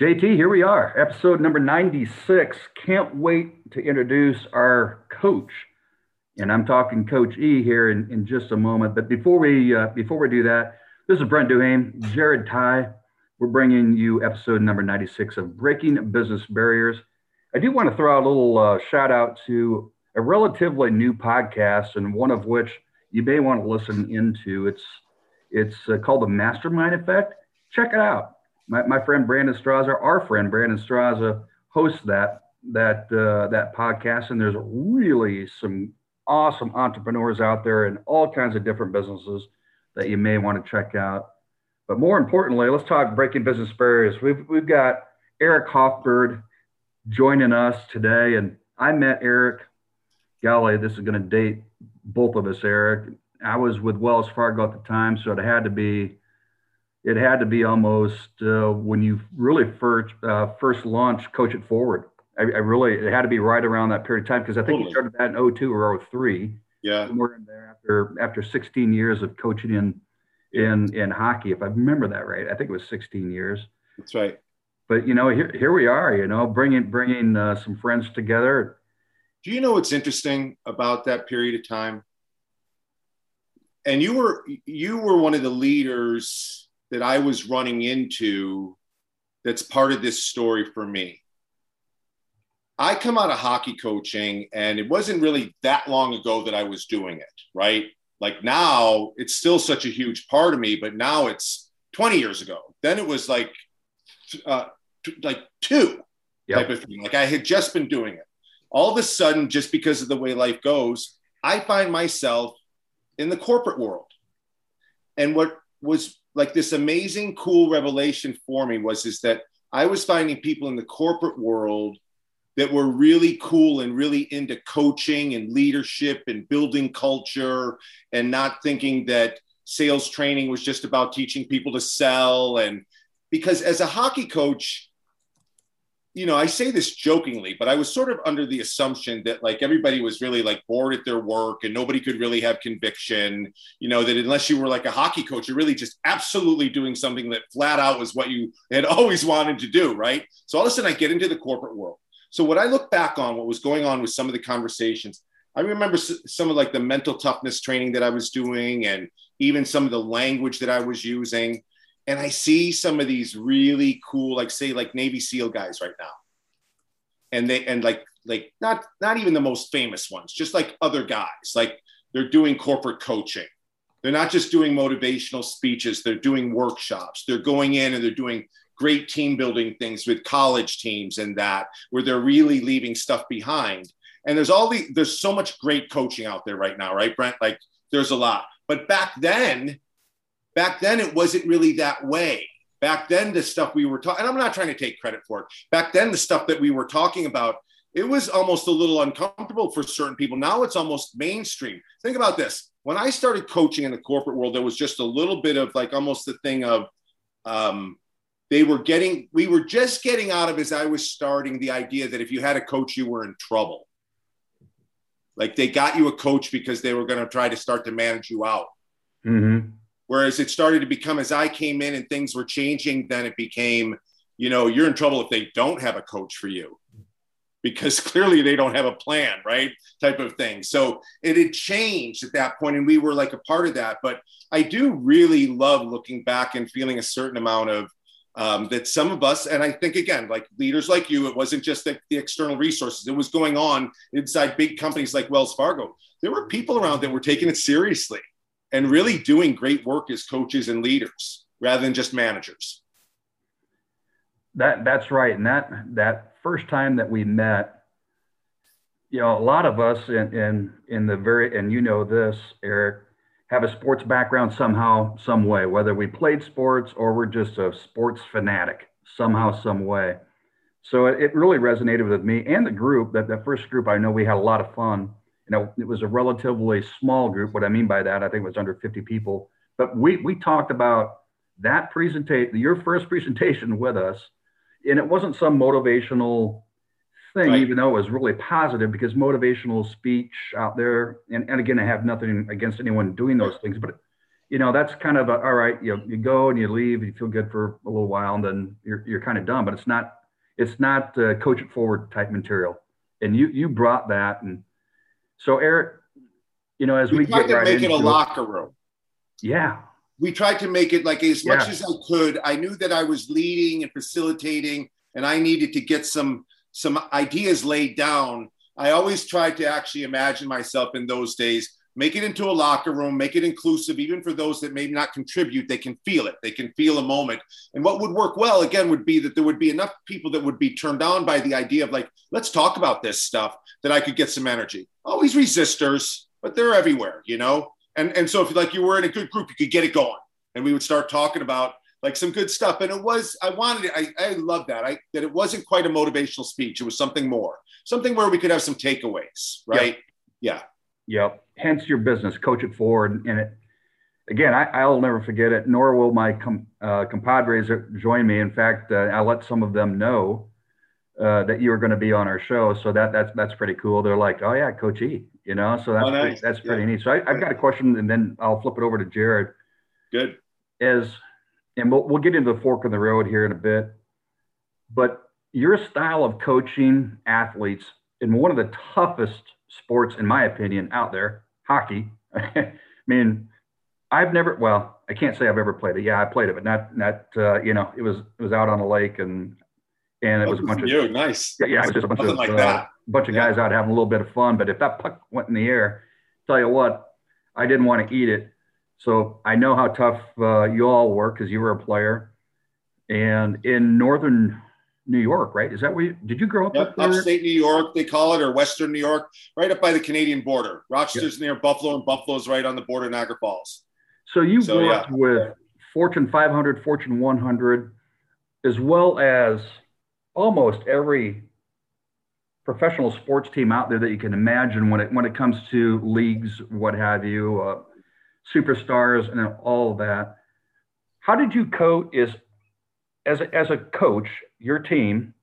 JT, here we are, episode number 96. Can't wait to introduce our coach. And I'm talking Coach E here in, in just a moment. But before we uh, before we do that, this is Brent Duhame, Jared Ty. We're bringing you episode number 96 of Breaking Business Barriers. I do want to throw out a little uh, shout out to a relatively new podcast, and one of which you may want to listen into. It's it's uh, called the Mastermind Effect. Check it out my, my friend Brandon Straza, our friend Brandon Straza, hosts that that uh, that podcast, and there's really some awesome entrepreneurs out there in all kinds of different businesses that you may want to check out. But more importantly, let's talk breaking business barriers. We've we've got Eric Hoffberg joining us today, and I met Eric. Golly, this is going to date both of us, Eric. I was with Wells Fargo at the time, so it had to be it had to be almost uh, when you really first uh, first launched Coach It Forward. I, I, really it had to be right around that period of time because I think totally. you started that in 02 or 03. Yeah, somewhere in there after after 16 years of coaching in in in hockey, if I remember that right. I think it was 16 years. That's right. But you know, here here we are. You know, bringing bringing uh, some friends together. Do you know what's interesting about that period of time? And you were you were one of the leaders that I was running into that's part of this story for me. I come out of hockey coaching, and it wasn't really that long ago that I was doing it, right? Like now, it's still such a huge part of me, but now it's 20 years ago. Then it was like, uh, t- like two yep. type of thing. Like I had just been doing it. All of a sudden, just because of the way life goes, I find myself in the corporate world. And what was like this amazing cool revelation for me was is that I was finding people in the corporate world that were really cool and really into coaching and leadership and building culture and not thinking that sales training was just about teaching people to sell. And because as a hockey coach you know, I say this jokingly, but I was sort of under the assumption that like everybody was really like bored at their work and nobody could really have conviction, you know, that unless you were like a hockey coach, you're really just absolutely doing something that flat out was what you had always wanted to do, right? So all of a sudden I get into the corporate world. So what I look back on what was going on with some of the conversations, I remember some of like the mental toughness training that I was doing and even some of the language that I was using and I see some of these really cool, like say like Navy SEAL guys right now, and they and like like not not even the most famous ones, just like other guys, like they're doing corporate coaching. They're not just doing motivational speeches; they're doing workshops. They're going in and they're doing great team building things with college teams and that, where they're really leaving stuff behind. And there's all the there's so much great coaching out there right now, right, Brent? Like there's a lot. But back then, Back then, it wasn't really that way. Back then, the stuff we were talking, and I'm not trying to take credit for it. Back then, the stuff that we were talking about, it was almost a little uncomfortable for certain people. Now it's almost mainstream. Think about this. When I started coaching in the corporate world, there was just a little bit of like almost the thing of, um, they were getting, we were just getting out of as I was starting the idea that if you had a coach, you were in trouble. Like they got you a coach because they were going to try to start to manage you out. Mm-hmm. Whereas it started to become as I came in and things were changing, then it became, you know, you're in trouble if they don't have a coach for you because clearly they don't have a plan, right? Type of thing. So it had changed at that point, and we were like a part of that. But I do really love looking back and feeling a certain amount of um, that some of us, and I think again, like leaders like you, it wasn't just the, the external resources, it was going on inside big companies like Wells Fargo. There were people around that were taking it seriously and really doing great work as coaches and leaders rather than just managers. That that's right. And that that first time that we met, you know, a lot of us in in in the very and you know this, Eric, have a sports background somehow, some way, whether we played sports or we're just a sports fanatic somehow, some way. So it, it really resonated with me and the group. That the first group, I know we had a lot of fun you know, it was a relatively small group. What I mean by that, I think it was under 50 people. But we we talked about that presentation, your first presentation with us, and it wasn't some motivational thing, right. even though it was really positive because motivational speech out there, and, and again, I have nothing against anyone doing those things, but you know, that's kind of a, all right. You you go and you leave, and you feel good for a little while, and then you're you're kind of done. But it's not it's not uh, coach it forward type material. And you you brought that, and so Eric, you know, as we, we tried to right make it a locker room. yeah, we tried to make it like as much Yeah. as I could. I knew that I was leading and facilitating, and I needed to get some some ideas laid down. I always tried to actually imagine myself in those days, make it into a locker room, make it inclusive, even for those that maybe not contribute. They can feel it. They can feel a moment. And what would work well again would be that there would be enough people that would be turned on by the idea of like, let's talk about this stuff that I could get some energy. Always resistors, but they're everywhere, you know. And and so if like you were in a good group, you could get it going, and we would start talking about like some good stuff. And it was I wanted it. I I love that. I that it wasn't quite a motivational speech. It was something more, something where we could have some takeaways, right? Yeah. Yep. Hence your business, coach it forward. And it, again, I, I'll never forget it, nor will my com, uh, compadres join me. In fact, uh, I let some of them know uh, that you were going to be on our show. So that that's that's pretty cool. They're like, oh yeah, Coach E, you know. So that's Oh, pretty, that's pretty Yeah. neat. So I, I've got a question, and then I'll flip it over to Jared. Good. Is and we'll we'll get into the fork in the road here in a bit, but your style of coaching athletes in one of the toughest sports, in my opinion, out there, hockey. I mean, I've never. Well, I can't say I've ever played it. Yeah, I played it, but not not. Uh, you know, it was it was out on a lake and and it was a bunch of you. Nice. yeah, yeah, it was just a bunch Nothing of like uh, bunch of Yeah. guys out having a little bit of fun. But if that puck went in the air, tell you what, I didn't want to eat it. So I know how tough uh, you all were because you were a player. And in northern New York, right? Is that where you did you grow up? Yep, upstate New York, they call it, or Western New York, right up by the Canadian border. Rochester's near Buffalo, and Buffalo's right on the border of Niagara Falls. So you So, worked yeah. with Fortune 500, Fortune 100, as well as almost every professional sports team out there that you can imagine when it when it comes to leagues, what have you, uh, superstars, and all of that. How did you coach is as a, as a coach your team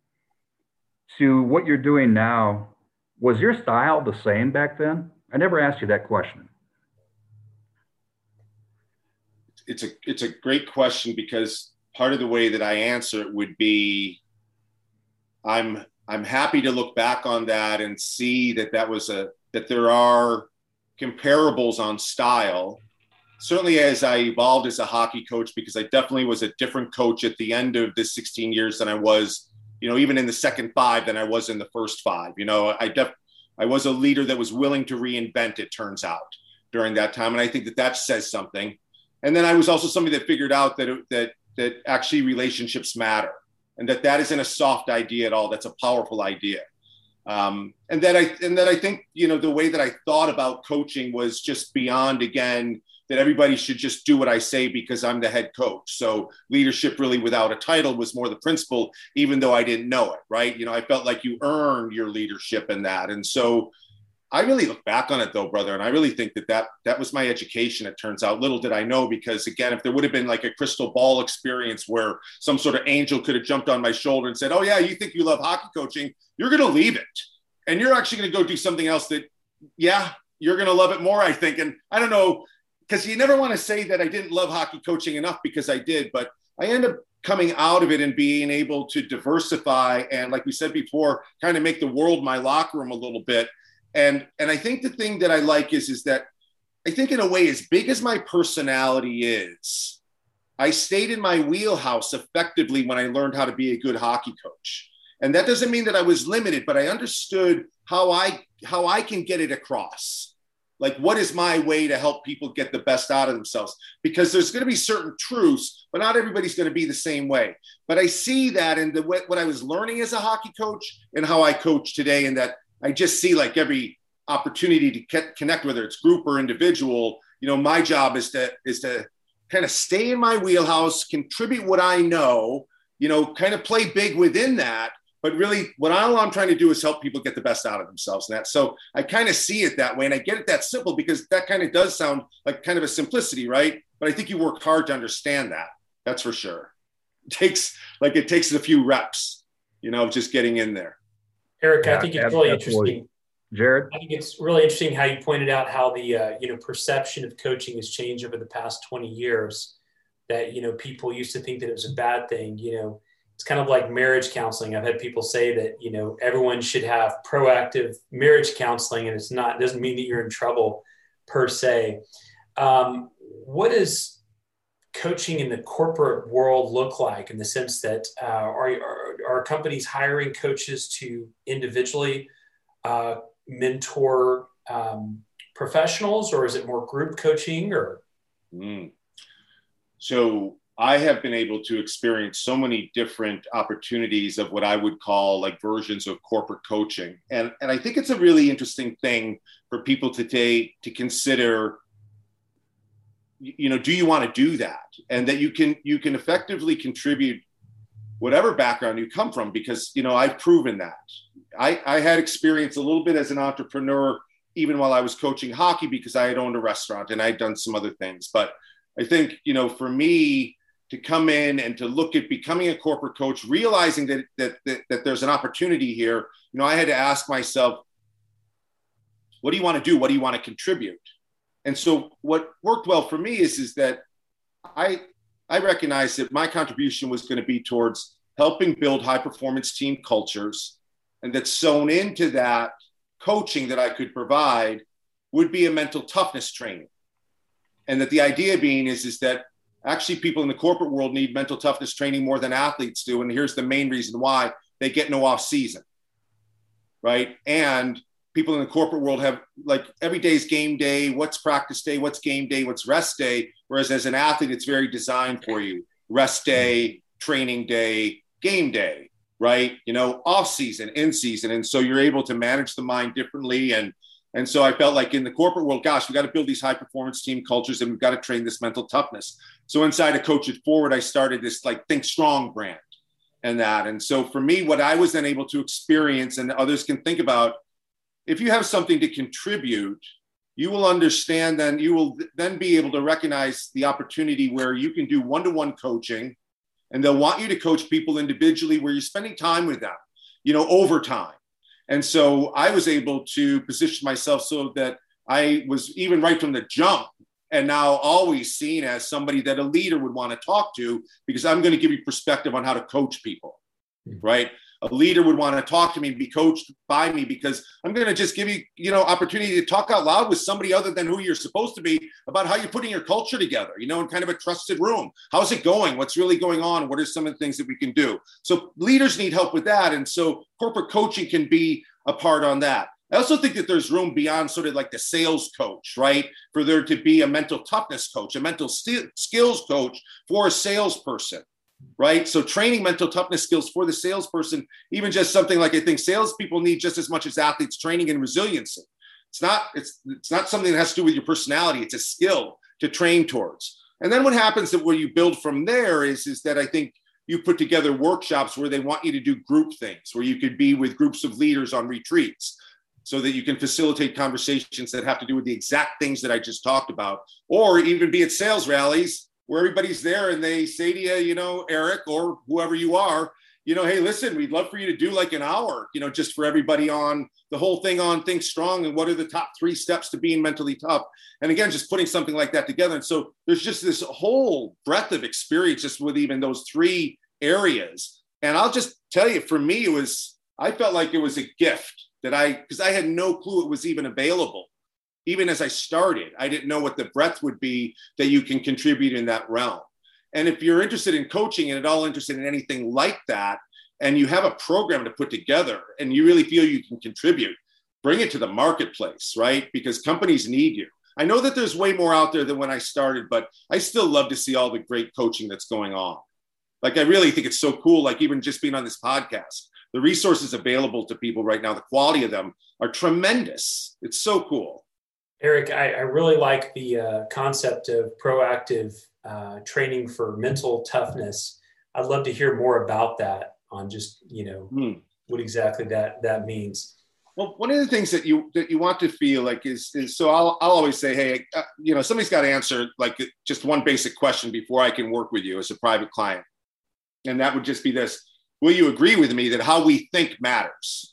to what you're doing now? Was your style the same back then? I never asked you that question. It's a it's a great question because part of the way that I answer it would be, I'm I'm happy to look back on that and see that that was a that there are comparables on style. Certainly, as I evolved as a hockey coach, because I definitely was a different coach at the end of this 16 years than I was, you know, even in the second five than I was in the first five. You know, I def I was a leader that was willing to reinvent. It turns out during that time, and I think that that says something. And then I was also somebody that figured out that it, that that actually relationships matter, and that that isn't a soft idea at all. That's a powerful idea. Um, and that I and that I think you know the way that I thought about coaching was just beyond again that everybody should just do what I say because I'm the head coach. So leadership really without a title was more the principle, even though I didn't know it, right? You know, I felt like you earned your leadership in that. And so I really look back on it though, brother. And I really think that that, that was my education. It turns out little did I know, because again, if there would have been like a crystal ball experience where some sort of angel could have jumped on my shoulder and said, Oh yeah, you think you love hockey coaching, you're going to leave it. And you're actually going to go do something else that, yeah, you're going to love it more, I think. And I don't know, because you never want to say that I didn't love hockey coaching enough because I did, but I end up coming out of it and being able to diversify and, like we said before, kind of make the world my locker room a little bit. And and I think the thing that I like is is that I think in a way, as big as my personality is, I stayed in my wheelhouse effectively when I learned how to be a good hockey coach. And that doesn't mean that I was limited, but I understood how I how I can get it across like what is my way to help people get the best out of themselves? Because there's going to be certain truths but not everybody's going to be the same way. But i see that in the what i was learning as a hockey coach and how i coach today and that i just see like every opportunity to connect whether it's group or individual. You know my job is to is to kind of stay in my wheelhouse contribute what i know you know kind of play big within that but really what all i'm trying to do is help people get the best out of themselves and that so i kind of see it that way and i get it that simple because that kind of does sound like kind of a simplicity right but i think you work hard to understand that that's for sure it takes like it takes a few reps you know just getting in there Eric, Yeah, I think it's ab- really interesting. Jared? I think it's really interesting how you pointed out how the uh, you know perception of coaching has changed over the past 20 years. That you know people used to think that it was a bad thing. You know, it's kind of like marriage counseling. I've had people say that you know everyone should have proactive marriage counseling, and it's not it doesn't mean that you're in trouble per se. Um, what does coaching in the corporate world look like in the sense that uh, are, are, are companies hiring coaches to individually uh, mentor um, professionals or is it more group coaching or mm. so i have been able to experience so many different opportunities of what i would call like versions of corporate coaching. And, and i think it's a really interesting thing for people today to consider you know do you want to do that? And that you can you can effectively contribute whatever background you come from because you know i've proven that. I i had experience a little bit as an entrepreneur even while i was coaching hockey because i had owned a restaurant and i'd done some other things. But i think you know for me to come in and to look at becoming a corporate coach realizing that that that, that there's an opportunity here. You know i had to ask myself what do you want to do? What do you want to contribute? And so what worked well for me is, is that I, I recognized that my contribution was going to be towards helping build high performance team cultures and that sewn into that coaching that I could provide would be a mental toughness training. And that the idea being is, is that actually people in the corporate world need mental toughness training more than athletes do. And here's the main reason why they get no off season. Right. And people in the corporate world have like every day is game day what's practice day what's game day what's rest day whereas as an athlete it's very designed for you rest day training day game day right you know off season in season and so you're able to manage the mind differently and and so i felt like in the corporate world gosh we got to build these high performance team cultures and we've got to train this mental toughness so inside of coach it forward i started this like think strong brand and that and so for me what i was then able to experience and others can think about if you have something to contribute, you will understand then you will then be able to recognize the opportunity where you can do one-to-one coaching and they'll want you to coach people individually where you're spending time with them, you know, over time. And so I was able to position myself so that I was even right from the jump and now always seen as somebody that a leader would want to talk to because I'm going to give you perspective on how to coach people, hmm. right? A leader would want to talk to me and be coached by me because I'm going to just give you, you know, opportunity to talk out loud with somebody other than who you're supposed to be about how you're putting your culture together, you know, in kind of a trusted room. How's it going? What's really going on? What are some of the things that we can do? So leaders need help with that. And so corporate coaching can be a part on that. I also think that there's room beyond sort of like the sales coach, right? For there to be a mental toughness coach, a mental st- skills coach for a salesperson right? So training mental toughness skills for the salesperson, even just something like I think salespeople need just as much as athletes training and resiliency. It's not it's it's not something that has to do with your personality. It's a skill to train towards. And then what happens that where you build from there is is that I think you put together workshops where they want you to do group things, where you could be with groups of leaders on retreats so that you can facilitate conversations that have to do with the exact things that I just talked about, or even be at sales rallies where everybody's there and they say to you, you know, Eric or whoever you are, you know, hey, listen, we'd love for you to do like an hour, you know, just for everybody on the whole thing on Think Strong and what are the top three steps to being mentally tough. And again, just putting something like that together. And so there's just this whole breadth of experience just with even those three areas. And I'll just tell you, for me, it was, I felt like it was a gift that I, because I had no clue it was even available even as I started, I didn't know what the breadth would be that you can contribute in that realm. And if you're interested in coaching and at all interested in anything like that, and you have a program to put together and you really feel you can contribute, bring it to the marketplace, right? Because companies need you. I know that there's way more out there than when I started, but I still love to see all the great coaching that's going on. Like, I really think it's so cool, like, even just being on this podcast, the resources available to people right now, the quality of them are tremendous. It's so cool. Eric, I, I really like the uh, concept of proactive uh, training for mental toughness. I'd love to hear more about that on just you know hmm. what exactly that that means. Well, one of the things that you that you want to feel like is is so I'll I'll always say, hey, uh, you know, somebody's got to answer like just one basic question before I can work with you as a private client, and that would just be this: Will you agree with me that how we think matters?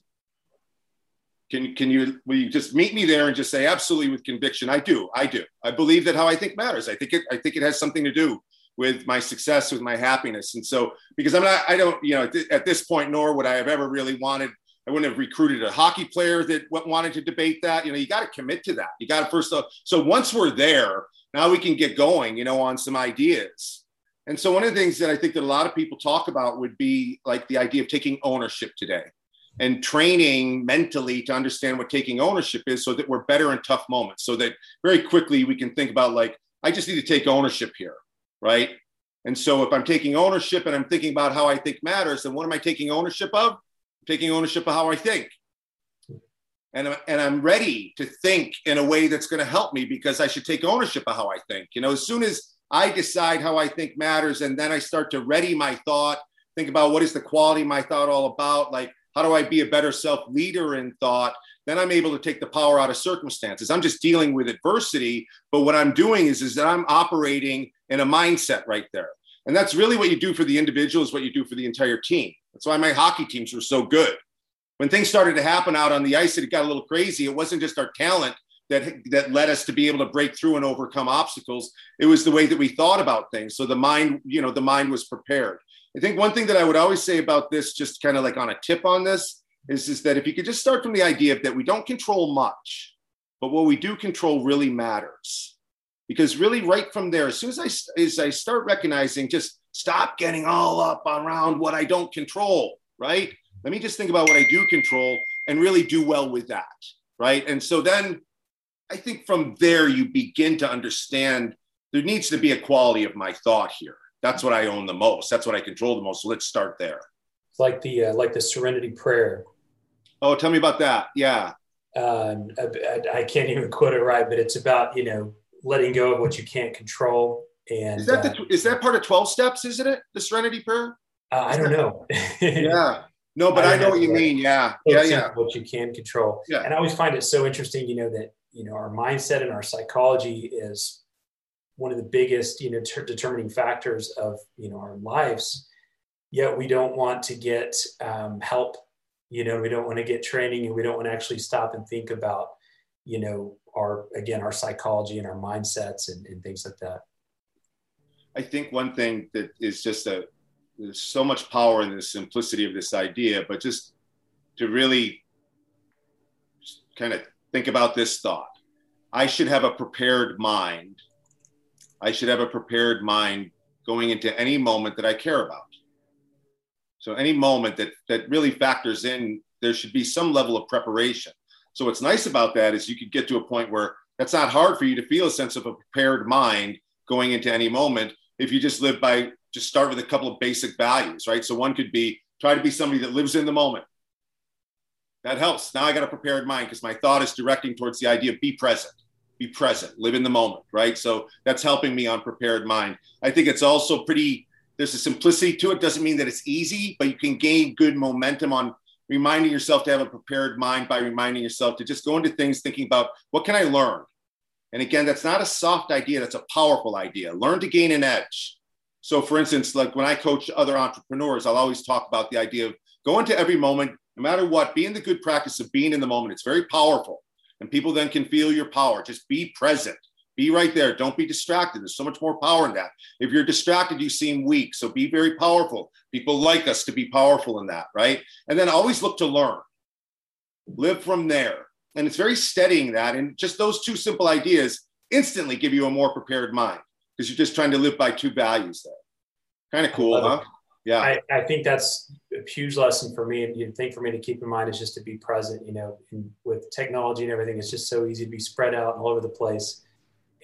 Can can you will you just meet me there and just say absolutely with conviction? I do, I do. I believe that how I think matters. I think it I think it has something to do with my success, with my happiness. And so because I'm not, I don't, you know, at this point, nor would I have ever really wanted. I wouldn't have recruited a hockey player that wanted to debate that. You know, you got to commit to that. You got to first. So once we're there, now we can get going. You know, on some ideas. And so one of the things that I think that a lot of people talk about would be like the idea of taking ownership today and training mentally to understand what taking ownership is so that we're better in tough moments so that very quickly we can think about like i just need to take ownership here right? And so if i'm taking ownership and i'm thinking about how i think matters then what am i taking ownership of? I'm taking ownership of how i think. And, and i'm ready to think in a way that's going to help me because i should take ownership of how i think. You know as soon as i decide how i think matters and then i start to ready my thought think about what is the quality of my thought all about like how do I be a better self leader in thought? Then I'm able to take the power out of circumstances. I'm just dealing with adversity, but what I'm doing is, is that I'm operating in a mindset right there. And that's really what you do for the individual, is what you do for the entire team. That's why my hockey teams were so good. When things started to happen out on the ice, it got a little crazy. It wasn't just our talent that that led us to be able to break through and overcome obstacles. It was the way that we thought about things. So the mind, you know, the mind was prepared. I think one thing that I would always say about this, just kind of like on a tip on this, is, is that if you could just start from the idea that we don't control much, but what we do control really matters. Because really, right from there, as soon as I, as I start recognizing, just stop getting all up around what I don't control, right? Let me just think about what I do control and really do well with that, right? And so then I think from there, you begin to understand there needs to be a quality of my thought here that's what I own the most. That's what I control the most. So let's start there. It's like the uh, like the Serenity Prayer. Oh, tell me about that. Yeah. Um, I, I, can't even quote it right, but it's about you know letting go of what you can't control. And is that the, uh, is that part of twelve steps? Isn't it the Serenity Prayer? Uh, I don't know. yeah. No, but I, I know what you mean. Yeah. Yeah. Yeah. What you can control. Yeah. And I always find it so interesting, you know, that, you know, our mindset and our psychology is one of the biggest you know ter- determining factors of you know our lives. Yet we don't want to get um, help. You know we don't want to get training and we don't want to actually stop and think about you know our again our psychology and our mindsets and, and things like that. I think one thing that is just a there's so much power in the simplicity of this idea but just to really kind of think about this thought. I should have a prepared mind I should have a prepared mind going into any moment that I care about. So any moment that that really factors in, there should be some level of preparation. So what's nice about that is you could get to a point where that's not hard for you to feel a sense of a prepared mind going into any moment if you just live by just start with a couple of basic values, right? So one could be try to be somebody that lives in the moment. That helps. Now I got a prepared mind because my thought is directing towards the idea of be present be present, live in the moment, right? So that's helping me on prepared mind. I think it's also pretty, there's a simplicity to it. Doesn't mean that it's easy, but you can gain good momentum on reminding yourself to have a prepared mind by reminding yourself to just go into things thinking about what can I learn? And again, that's not a soft idea, that's a powerful idea. Learn to gain an edge. So, for instance, like when I coach other entrepreneurs, I'll always talk about the idea of go into every moment, no matter what, be in the good practice of being in the moment. It's very powerful and people then can feel your power. Just be present. Be right there. Don't be distracted. There's so much more power in that. If you're distracted, you seem weak. So be very powerful. People like us to be powerful in that, right? And then always look to learn. Live from there. And it's very steadying that. And just those two simple ideas instantly give you a more prepared mind because you're just trying to live by two values there. Kind of cool, huh? It yeah. I, I, think that's a huge lesson for me and you think for me to keep in mind is just to be present you know with technology and everything it's just so easy to be spread out all over the place.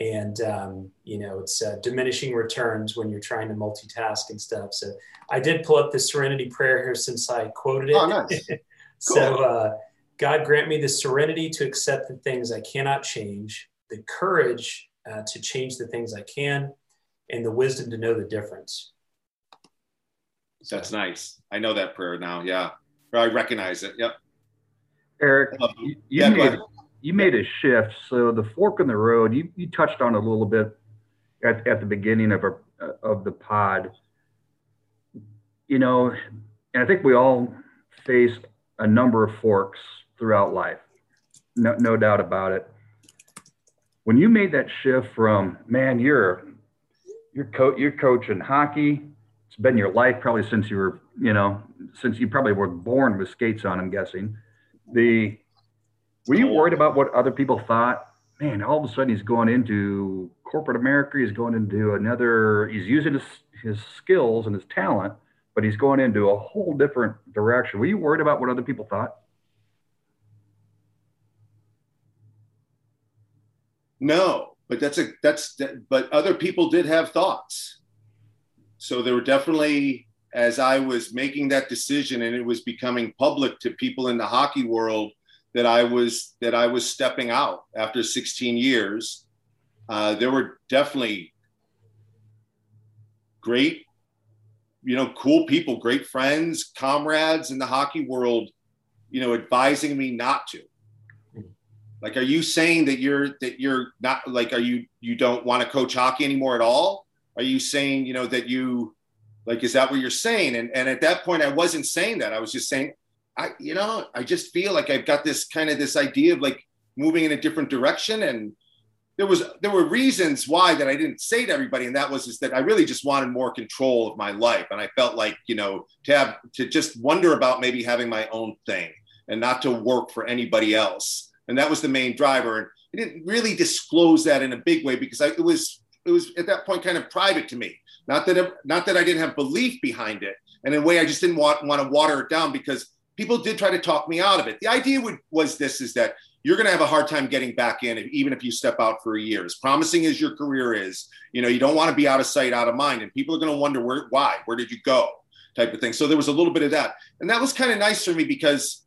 And um, you know it's uh, diminishing returns when you're trying to multitask and stuff. So i did pull up the serenity prayer here since i quoted it. Oh, nice. so cool. uh, god grant me the serenity to accept the things i cannot change the courage uh, to change the things i can and the wisdom to know the difference that's nice. I know that prayer now. Yeah. Or I recognize it. Yep. Eric, um, you, you yeah, made, you made a shift. So the fork in the road, you, you touched on a little bit at, at the beginning of, our, of the pod. You know, and I think we all face a number of forks throughout life. no, no doubt about it. When you made that shift from man, you're you're co- you're coaching hockey. It's been your life probably since you were, you know, since you probably were born with skates on. I'm guessing. The were you worried about what other people thought? Man, all of a sudden he's going into corporate America. He's going into another. He's using his his skills and his talent, but he's going into a whole different direction. Were you worried about what other people thought? No, but that's a that's that, but other people did have thoughts. So there were definitely as I was making that decision and it was becoming public to people in the hockey world that I was that I was stepping out after 16 years. Uh, there were definitely great, you know, cool people, great friends, comrades in the hockey world, you know, advising me not to. Like, are you saying that you're that you're not like are you you don't want to coach hockey anymore at all? Are you saying you know that you like is that what you're saying? And and at that point, I wasn't saying that. I was just saying, I you know I just feel like I've got this kind of this idea of like moving in a different direction and there was there were reasons why that I didn't say to everybody, and that was is that I really just wanted more control of my life, and I felt like you know to have to just wonder about maybe having my own thing and not to work for anybody else and that was the main driver. And I didn't really disclose that in a big way because I, it was it was at that point kind of private to me. Not that it, not that I didn't have belief behind it, and in a way I just didn't want want to water it down because people did try to talk me out of it. The idea would, was this: is that you're going to have a hard time getting back in, even if you step out for a year. As promising as your career is, you know, you don't want to be out of sight, out of mind, and people are going to wonder where, why, where did you go, type of thing. So there was a little bit of that, and that was kind of nice for me because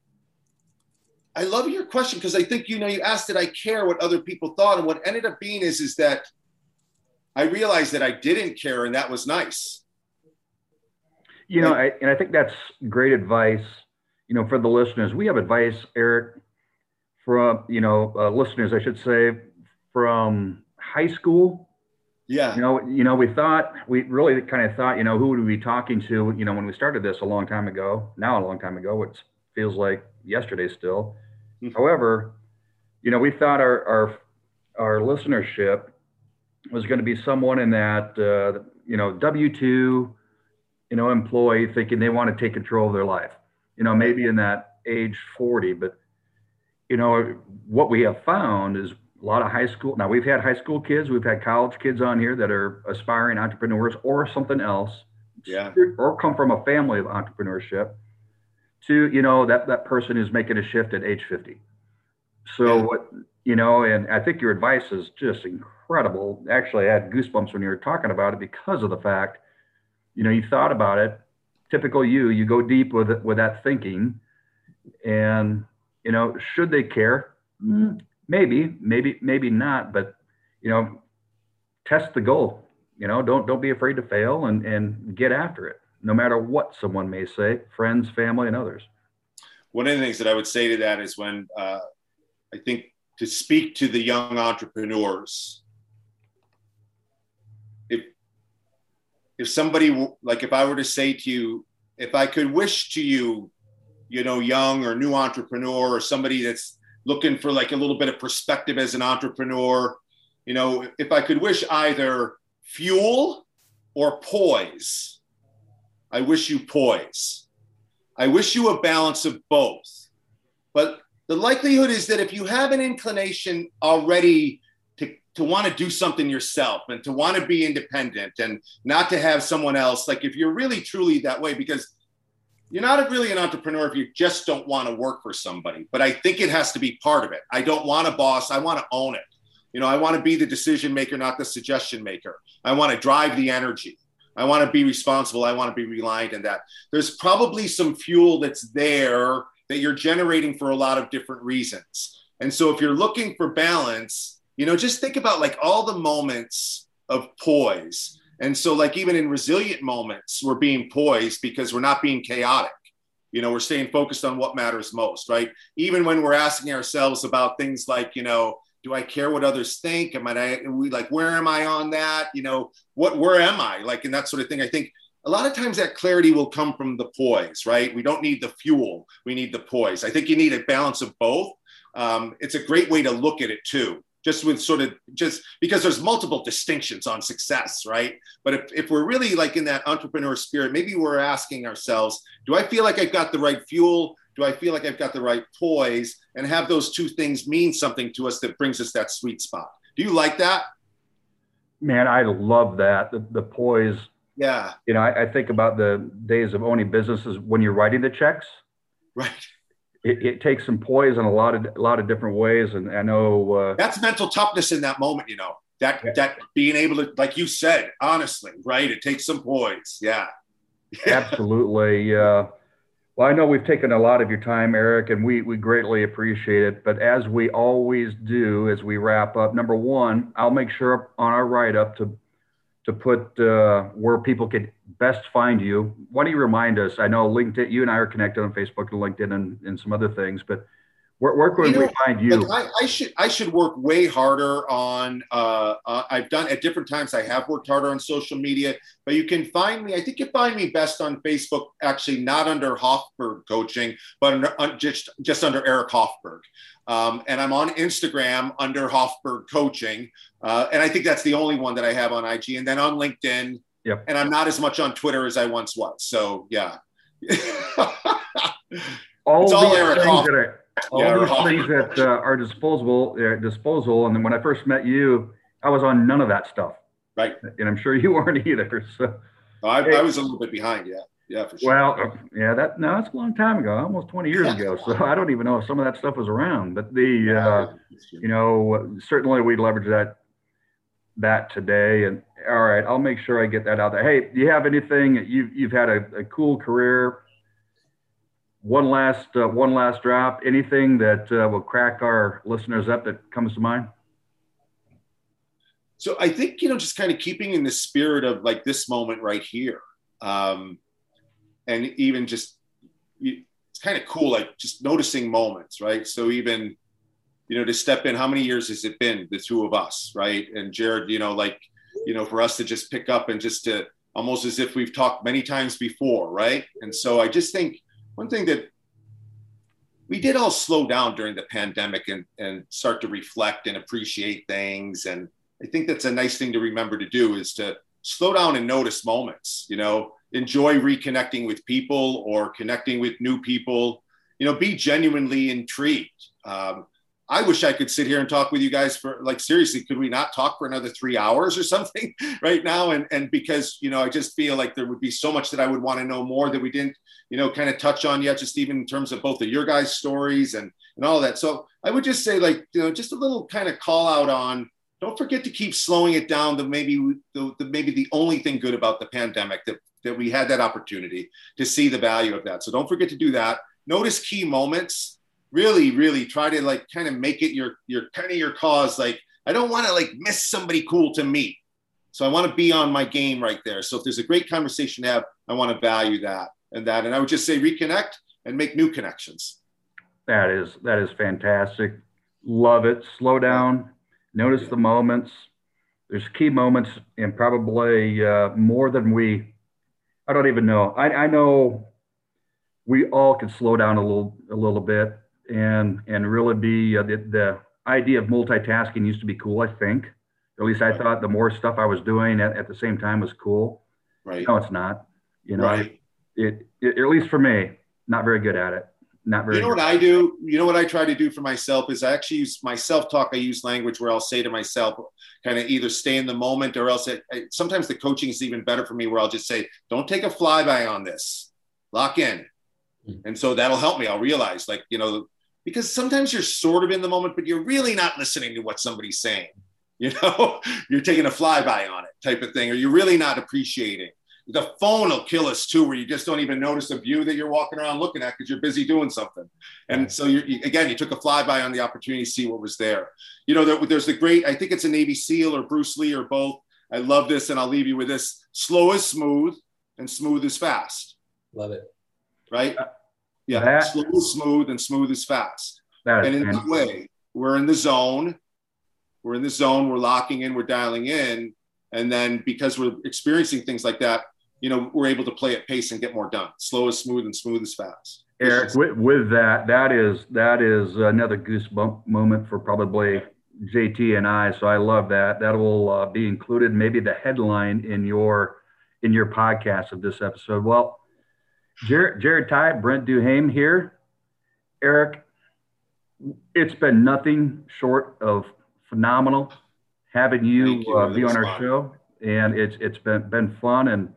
I love your question because I think you know you asked did I care what other people thought, and what ended up being is is that I realized that I didn't care, and that was nice. You know, I, and I think that's great advice. You know, for the listeners, we have advice, Eric, from you know uh, listeners, I should say, from high school. Yeah. You know, you know, we thought we really kind of thought, you know, who would we be talking to? You know, when we started this a long time ago, now a long time ago, it feels like yesterday still Mm-hmm. However, you know, we thought our our our listenership was going to be someone in that uh, you know W two, you know, employee thinking they want to take control of their life. You know, maybe in that age forty, but you know what we have found is a lot of high school. Now we've had high school kids, we've had college kids on here that are aspiring entrepreneurs or something else, yeah, or come from a family of entrepreneurship to you know that that person is making a shift at age 50 so yeah. what you know and i think your advice is just incredible actually i had goosebumps when you were talking about it because of the fact you know you thought about it. Typical you you go deep with it with that thinking. And you know should they care? Mm, maybe maybe maybe not but you know test the goal. You know don't don't be afraid to fail and and get after it no matter what someone may say, friends, family, and others. One of the things that I would say to that is when uh, I think to speak to the young entrepreneurs, if if somebody like if I were to say to you, if I could wish to you, you know, young or new entrepreneur or somebody that's looking for like a little bit of perspective as an entrepreneur, you know, if I could wish either fuel or poise I wish you poise. I wish you a balance of both. But the likelihood is that if you have an inclination already to, want to do something yourself and to want to be independent and not to have someone else, like if you're really truly that way, because you're not really an entrepreneur if you just don't want to work for somebody. But I think it has to be part of it. I don't want a boss, I want to own it. You know, I want to be the decision maker, not the suggestion maker. I want to drive the energy. I want to be responsible. I want to be reliant on that. There's probably some fuel that's there that you're generating for a lot of different reasons. And so if you're looking for balance, you know, just think about like all the moments of poise. And so, like, even in resilient moments, we're being poised because we're not being chaotic. You know, we're staying focused on what matters most, right? Even when we're asking ourselves about things like, you know, do I care what others think? Am I we like where am I on that? You know, what where am I? Like and that sort of thing. I think a lot of times that clarity will come from the poise, right? We don't need the fuel, we need the poise. I think you need a balance of both. um, it's a great way to look at it too just with sort of just because there's multiple distinctions on success right? But if, if we're really like in that entrepreneur spirit maybe we're asking ourselves do i feel like i've got the right fuel? Do i feel like i've got the right poise? And have those two things mean something to us that brings us that sweet spot. Do you like that? Man i love that. The, the poise. Yeah. You know I, I think about the days of owning businesses when you're writing the checks. Right it, it, takes some poise in a lot of a lot of different ways. And I know uh, that's mental toughness in that moment. You know that yeah. that being able to, like you said, honestly, right? It takes some poise. Yeah, absolutely. Uh, well, I know we've taken a lot of your time, Eric, and we we greatly appreciate it. But as we always do, as we wrap up, number one, I'll make sure on our write up to to put uh, where people could best find you. Why don't you remind us? I know LinkedIn, you and I are connected on Facebook and LinkedIn and, and some other things, but where, where can you we find you? Like I, I, should I should work way harder on. Uh, uh, I've done at different times. I have worked harder on social media, but you can find me. I think you find me best on Facebook. Actually, not under Hoffberg Coaching, but under, just just under Eric Hoffberg. Um, and I'm on Instagram under Hoffberg Coaching, uh, and I think that's the only one that I have on IG. And then on LinkedIn, Yep. And I'm not as much on Twitter as I once was. So yeah. all it's all Eric are, all yeah, these things that uh, are disposable, uh, disposal. And then when I first met you, I was on none of that stuff. Right. And I'm sure you weren't either. So I. I was a little bit behind. Yeah. Yeah, sure. Well, uh, yeah, that no, that's a long time ago, almost 20 years ago. So I don't even know if some of that stuff was around. But the, uh, you know, certainly we leverage that that today. And all right, I'll make sure I get that out there. Hey, do you have anything? You've you've had a, a cool career. One last uh, one last drop. Anything that uh, will crack our listeners up that comes to mind? So I think you know, just kind of keeping in the spirit of like this moment right here, um, and even just it's kind of cool, like just noticing moments, right? So even you know, to step in. How many years has it been, the two of us, right? And Jared, you know, like, you know, for us to just pick up and just to almost as if we've talked many times before, right? And so I just think one thing that we did all slow down during the pandemic and, and start to reflect and appreciate things. And I think that's a nice thing to remember to do is to slow down and notice moments, you know, enjoy reconnecting with people or connecting with new people, you know, be genuinely intrigued. Um, I wish I could sit here and talk with you guys for like seriously, could we not talk for another three hours or something right now? And and because you know, I just feel like there would be so much that I would want to know more that we didn't, you know, kind of touch on yet, just even in terms of both of your guys' stories and and all that. So I would just say like, you know, just a little kind of call out on don't forget to keep slowing it down. The maybe the, the maybe the only thing good about the pandemic that that we had that opportunity to see the value of that. So don't forget to do that. Notice key moments really, really try to like kind of make it your your kind of your cause. Like I don't want to like miss somebody cool to meet. So I want to be on my game right there. So if there's a great conversation to have, I want to value that and that. And I would just say reconnect and make new connections. That is that is fantastic. Love it. Slow down. Notice yeah. the moments. There's key moments and probably uh, more than we. I don't even know. I, I know we all could slow down a little a little bit and and really be uh, the, the idea of multitasking used to be cool. I think, at least I right. thought the more stuff I was doing at, at the same time was cool. Right. No, it's not. You know, right. it, it, at least for me, not very good at it. Not very. You know what I do? You know what I try to do for myself is I actually use my self talk. I use language where I'll say to myself, kind of either stay in the moment or else it, sometimes the coaching is even better for me where I'll just say, don't take a flyby on this, lock in. Hmm. And so that'll help me. I'll realize like, you know, because sometimes you're sort of in the moment, but you're really not listening to what somebody's saying. You know, you're taking a flyby on it type of thing, or you're really not appreciating. The phone will kill us too, where you just don't even notice the view that you're walking around looking at because you're busy doing something. And so you again, you took a flyby on the opportunity to see what was there. You know, there, there's the great, I think it's a Navy SEAL or Bruce Lee or both. I love this, and I'll leave you with this: slow is smooth, and smooth is fast. Love it. Right. Uh, Yeah, that, slow is smooth and smooth is fast. and in that way, we're in the zone. We're in the zone. We're locking in. We're dialing in. And then because we're experiencing things like that, you know, we're able to play at pace and get more done. Slow is smooth and smooth is fast. Eric, with, with that, that is that is another goosebump moment for probably JT and I. So I love that. That will uh, be included, maybe the headline in your in your podcast of this episode. Well, Jared, Jared Ty, Brent Duhame here. Eric, it's been nothing short of phenomenal having you, you uh, be on our fun. show, and it's it's been been fun. And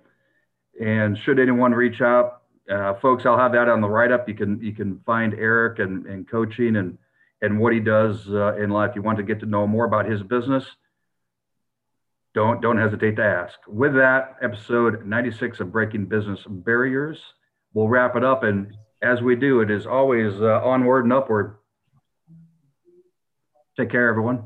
and should anyone reach out, uh, folks, I'll have that on the write up. You can you can find Eric and, and coaching and and what he does uh, in life. You want to get to know more about his business. Don't don't hesitate to ask. With that, episode 96 of Breaking Business Barriers. We'll wrap it up, and as we do, it is always uh, onward and upward. Take care, everyone.